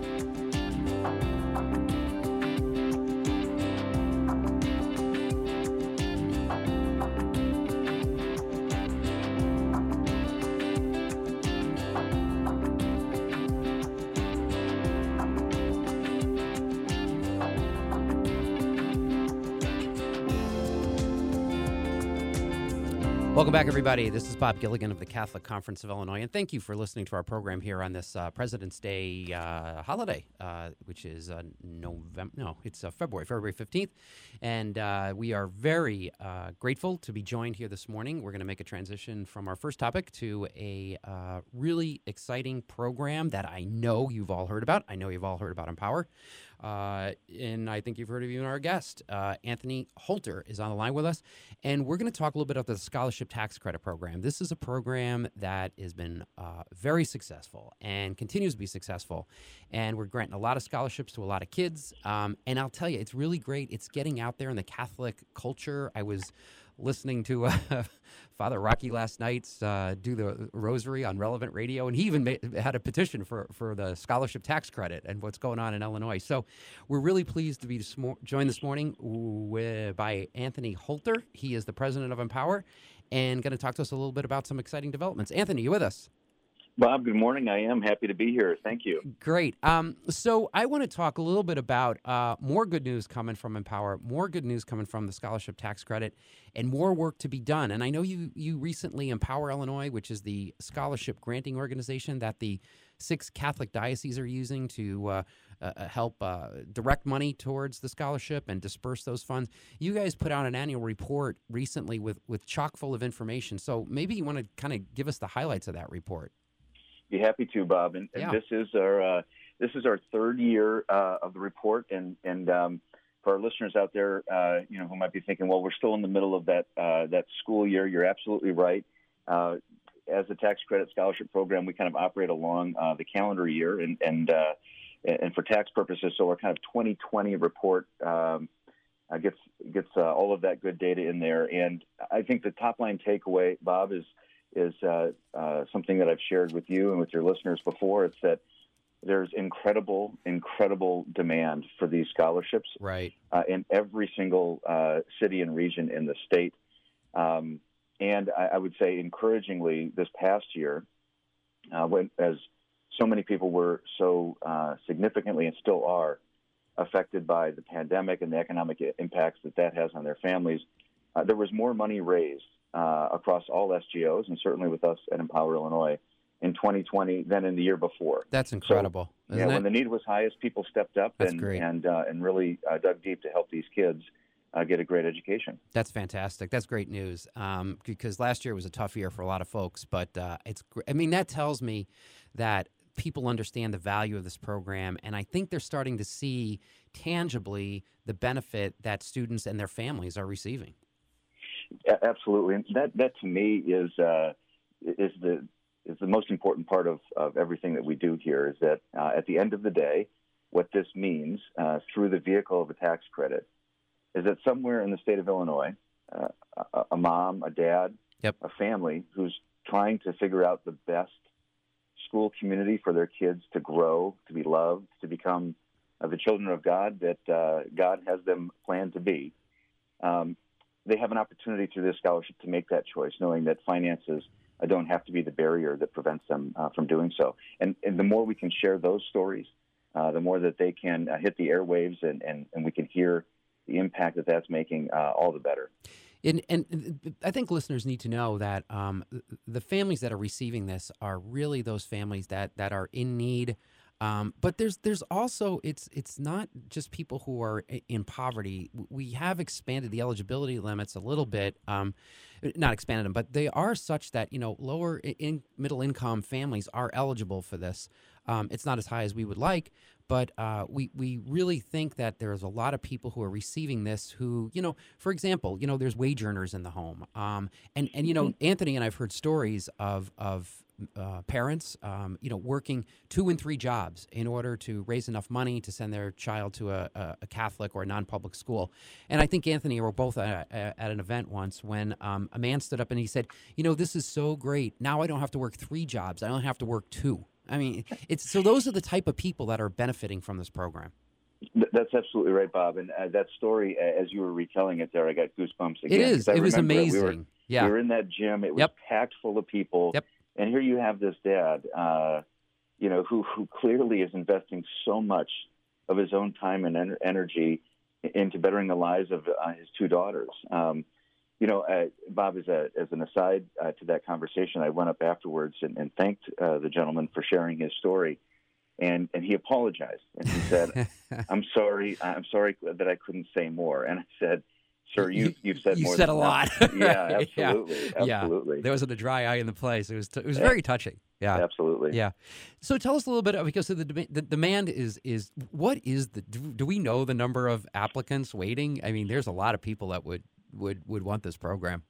thank you Welcome back, everybody. This is Bob Gilligan of the Catholic Conference of Illinois, and thank you for listening to our program here on this uh, President's Day uh, holiday, uh, which is uh, November. No, it's uh, February, February fifteenth, and uh, we are very grateful to be joined here this morning. We're going to make a transition from our first topic to a really exciting program that I know you've all heard about. I know you've all heard about Empower. Uh, and I think you've heard of even our guest, uh, Anthony Holter, is on the line with us. And we're going to talk a little bit about the Scholarship Tax Credit Program. This is a program that has been uh, very successful and continues to be successful. And we're granting a lot of scholarships to a lot of kids. Um, and I'll tell you, it's really great. It's getting out there in the Catholic culture. I was listening to uh, Father Rocky last night uh, do the rosary on Relevant Radio, and he even made, had a petition for, for the scholarship tax credit and what's going on in Illinois. So we're really pleased to be joined this morning with, by Anthony Holter. He is the president of Empower and going to talk to us a little bit about some exciting developments. Anthony, you with us? Bob, good morning. I am happy to be here. Thank you. Great. Um, so I want to talk a little bit about uh, more good news coming from Empower, more good news coming from the scholarship tax credit, and more work to be done. And I know you you recently Empower Illinois, which is the scholarship granting organization that the six Catholic dioceses are using to uh, uh, help uh, direct money towards the scholarship and disperse those funds. You guys put out an annual report recently with with chock full of information. So maybe you want to kind of give us the highlights of that report. Be happy to, Bob. And, and this is our uh, this is our third year uh, of the report, and and um, for our listeners out there, uh, you know, who might be thinking, well, we're still in the middle of that uh, that school year. You're absolutely right. Uh, as a tax credit scholarship program, we kind of operate along uh, the calendar year, and and and for tax purposes, so our kind of 2020 report. Um, gets gets all of that good data in there, and I think the top line takeaway, Bob, is is uh, uh, something that I've shared with you and with your listeners before. It's that there's incredible, incredible demand for these scholarships, right, uh, in every single uh, city and region in the state. Um, and I, I, would say, encouragingly, this past year, uh, when as so many people were so uh, significantly and still are affected by the pandemic and the economic impacts that that has on their families, there was more money raised uh, across all SGOs and certainly with us at Empower Illinois in 2020 than in the year before. That's incredible. So, yeah, it? when the need was highest, people stepped up That's and great. and uh, and really uh, dug deep to help these kids. Uh, get a great education. That's fantastic. That's great news. Um, because last year was a tough year for a lot of folks, but uh, it's. I mean, that tells me that people understand the value of this program, and I think they're starting to see tangibly the benefit that students and their families are receiving. Absolutely, and that that to me is uh, is the is the most important part of, of everything that we do here. Is that uh, at the end of the day, what this means uh, through the vehicle of a tax credit is that somewhere in the state of Illinois, uh, a, a, mom, a dad, yep. a family who's trying to figure out the best school community for their kids to grow, to be loved, to become uh, the children of God that uh, God has them planned to be. Um, they have an opportunity through this scholarship to make that choice, knowing that finances uh, don't have to be the barrier that prevents them uh, from doing so. And, and, the more we can share those stories, uh, the more that they can uh, hit the airwaves and, and, and we can hear the impact that that's making, uh, all the better. And, and, I think listeners need to know that um, the families that are receiving this are really those families that, that are in need um, but there's there's also it's it's not just people who are in poverty. We have expanded the eligibility limits a little bit, um, not expanded them, but they are such that you know lower in middle income families are eligible for this. Um, it's not as high as we would like, but uh, we we really think that there's a lot of people who are receiving this who you know, for example, you know, there's wage earners in the home, um, and and you know, mm-hmm. Anthony and I've heard stories of of uh, parents, um, you know, working two and three jobs in order to raise enough money to send their child to a, a Catholic or a non-public school. And I think Anthony were both at, at an event once when um, a man stood up and he said, "You know, this is so great. Now I don't have to work three jobs. I only have to work two. I mean, it's so those are the type of people that are benefiting from this program. That's absolutely right, Bob. And uh, that story, as you were retelling it there, I got goosebumps again. It is. It was amazing. We were, yeah. We were in that gym. It was yep. packed full of people. Yep. And here you have this dad, uh, you know, who who clearly is investing so much of his own time and en- energy into bettering the lives of uh, his two daughters. Um, you know, uh, Bob, as, a, as an aside uh, to that conversation, I went up afterwards and, and thanked uh, the gentleman for sharing his story and and he apologized and he said, "I'm sorry, I'm sorry that I couldn't say more." And I said, "Sir, you you've said you more. said a lot. yeah, absolutely, yeah. absolutely. Yeah. There wasn't a dry eye in the place. It was t- it was very touching. Yeah, absolutely. Yeah. So tell us a little bit because the, the demand is is what is the do, do we know the number of applicants waiting? I mean, there's a lot of people that would would would want this program.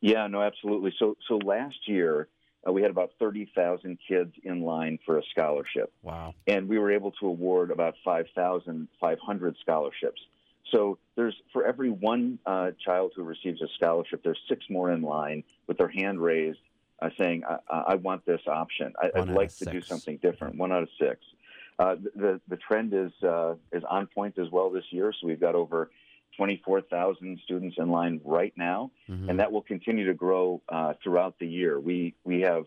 Yeah, no, absolutely. So so last year uh, we had about 30,000 kids in line for a scholarship. Wow. And we were able to award about 5,500 scholarships. So there's for every one uh, child who receives a scholarship, there's six more in line with their hand raised, uh, saying, I, "I want this option. I, would like to do something different." One out of six. Uh, the the trend is uh, is on point as well this year. So we've got over 24,000 students in line right now, mm-hmm. and that will continue to grow uh, throughout the year. We we have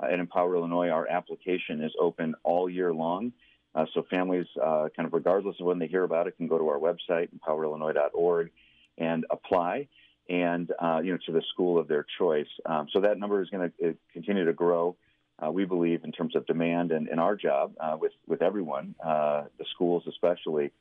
uh, at Empower Illinois, our application is open all year long, uh, so families, uh, kind of regardless of when they hear about it, can go to our website empowerillinois.org and apply, and uh, you know to the school of their choice. Um, so that number is going to uh, continue to grow. we believe in terms of demand and, and our job with with everyone, the schools especially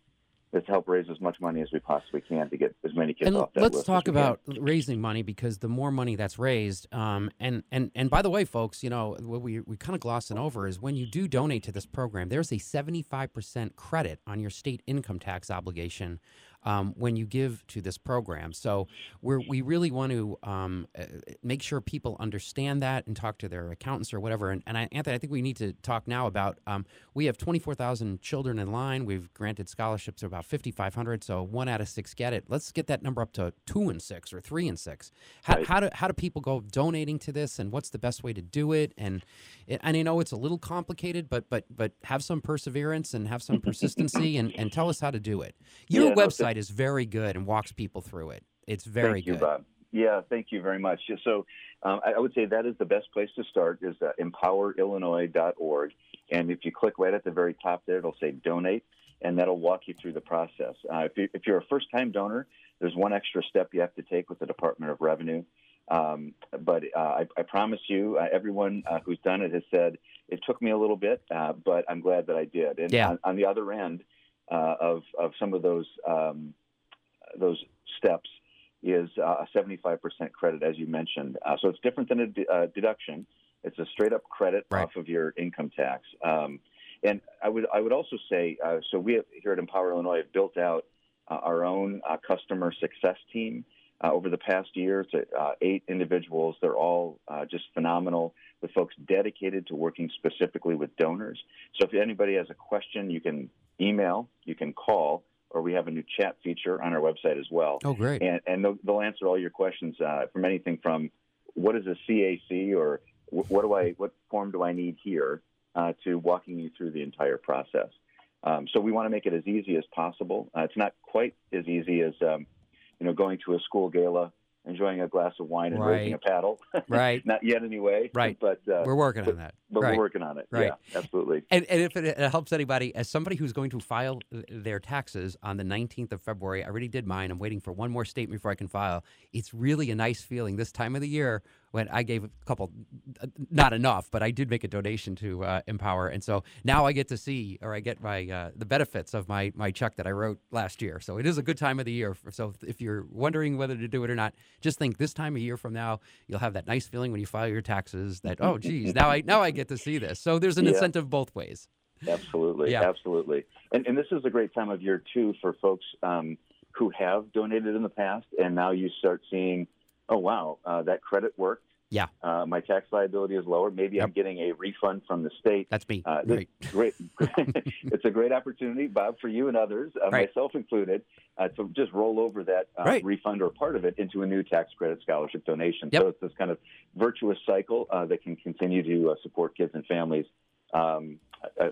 is help raise as much money as we possibly can to get as many kids and off that let's talk about raising money because the more money that's raised, um, and and and by the way, folks, you know what we we kind of glossing over is when you do donate to this program, there's a 75 percent credit on your state income tax obligation um, when you give to this program. So we we really want to um, uh, make sure people understand that and talk to their accountants or whatever. And, and I, Anthony, I think we need to talk now about um, we have 24,000 children in line. We've granted scholarships to about 5,500. So one out of six get it. Let's get that number up to two and six or three and six. How, right. how do how do people go donating to this, and what's the best way to do it? And and I know it's a little complicated, but but but have some perseverance and have some persistency, and, and tell us how to do it. Your yeah, website is very good and walks people through it. It's very thank good. Bob. Yeah, thank you very much. So um, I, I, would say that is the best place to start is uh, empowerillinois.org. And if you click right at the very top there, it'll say donate, and that'll walk you through the process. Uh, if, you, if you're a first-time donor, there's one extra step you have to take with the Department of Revenue. Um, but uh, I, I, promise you, uh, everyone uh, who's done it has said it took me a little bit, uh, but I'm glad that I did. And yeah. on, on the other end uh, of of some of those um, those steps is uh, a 75% credit, as you mentioned. so it's different than a de- deduction. It's a straight up credit right. off of your income tax. Um, and I would I would also say so. We have, here at Empower Illinois have built out our own customer success team. Uh, over the past year. Uh, eight individuals. They're all uh, just phenomenal with folks dedicated to working specifically with donors. So if anybody has a question, you can email, you can call, or we have a new chat feature on our website as well. Oh, great. And, and they'll, they'll, answer all your questions uh, from anything from what is a CAC or what do I, what form do I need here uh, to walking you through the entire process. Um, so we want to make it as easy as possible. Uh, it's not quite as easy as um, you know, going to a school gala, enjoying a glass of wine and right. raising a paddle. right. Not yet, anyway. Right. But uh, we're working but, on that. But right. we're working on it. Right. Yeah, absolutely. And, and if it, it, helps anybody, as somebody who's going to file their taxes on the 19th of February, I already did mine. I'm waiting for one more statement before I can file. It's really a nice feeling this time of the year when I gave a couple, not enough, but I did make a donation to uh, Empower, and so now I get to see or I get my uh, the benefits of my my check that I wrote last year. So it is a good time of the year. So if you're wondering whether to do it or not, just think this time of year from now you'll have that nice feeling when you file your taxes that oh geez now I now I get to see this. So there's an yeah. incentive both ways. Absolutely, yeah. absolutely, and and this is a great time of year too for folks um, who have donated in the past, and now you start seeing oh wow, uh, that credit worked. Yeah. Uh, my tax liability is lower. Maybe yep. I'm getting a refund from the state. That's me. Uh, right. Great. it's a great opportunity, Bob, for you and others, uh, right. myself included, uh, to just roll over that uh, right. refund or part of it into a new tax credit scholarship donation. Yep. So it's this kind of virtuous cycle uh, that can continue to support kids and families um,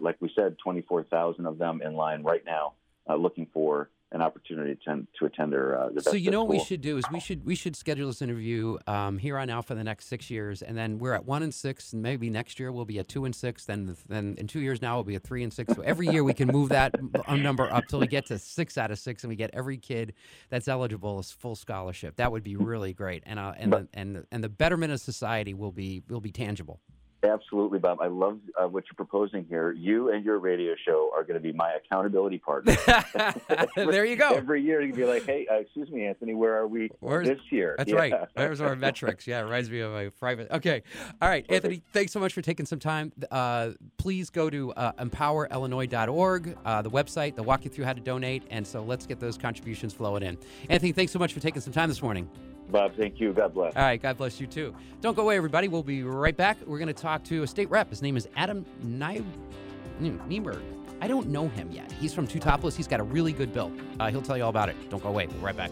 like we said, 24,000 of them in line right now, uh, looking for an opportunity to attend, to attend their. Uh, so you know what we should do is we should we should schedule this interview um, here on out for the next six years, and then we're at one and six, and maybe next year we'll be at two and six. Then then in two years now we'll be at three and six. So every year we can move that number up till we get to six out of six, and we get every kid that's eligible as full scholarship. That would be really great, and uh, and the, and and the betterment of society will be will be tangible. Absolutely, Bob. I love uh, what you're proposing here. You and your radio show are going to be my accountability partner. there you go. Every year, you can be like, "Hey, uh, excuse me, Anthony, where are we Where's, this year?" That's yeah. right. Where's our metrics? Yeah, it reminds me of my private. Okay, all right, Perfect. Anthony. Thanks so much for taking some time. Uh, please go to uh, empowerillinois.org, uh, the website. They'll walk you through how to donate, and so let's get those contributions flowing in. Anthony, thanks so much for taking some time this morning. Bob, thank you. God bless. All right, God bless you too. Don't go away, everybody. We'll be right back. We're going to talk to a state rep. His name is Adam Niemerg. I don't know him yet. He's from Teutopolis. He's got a really good bill. Uh, he'll tell you all about it. Don't go away. We'll be right back.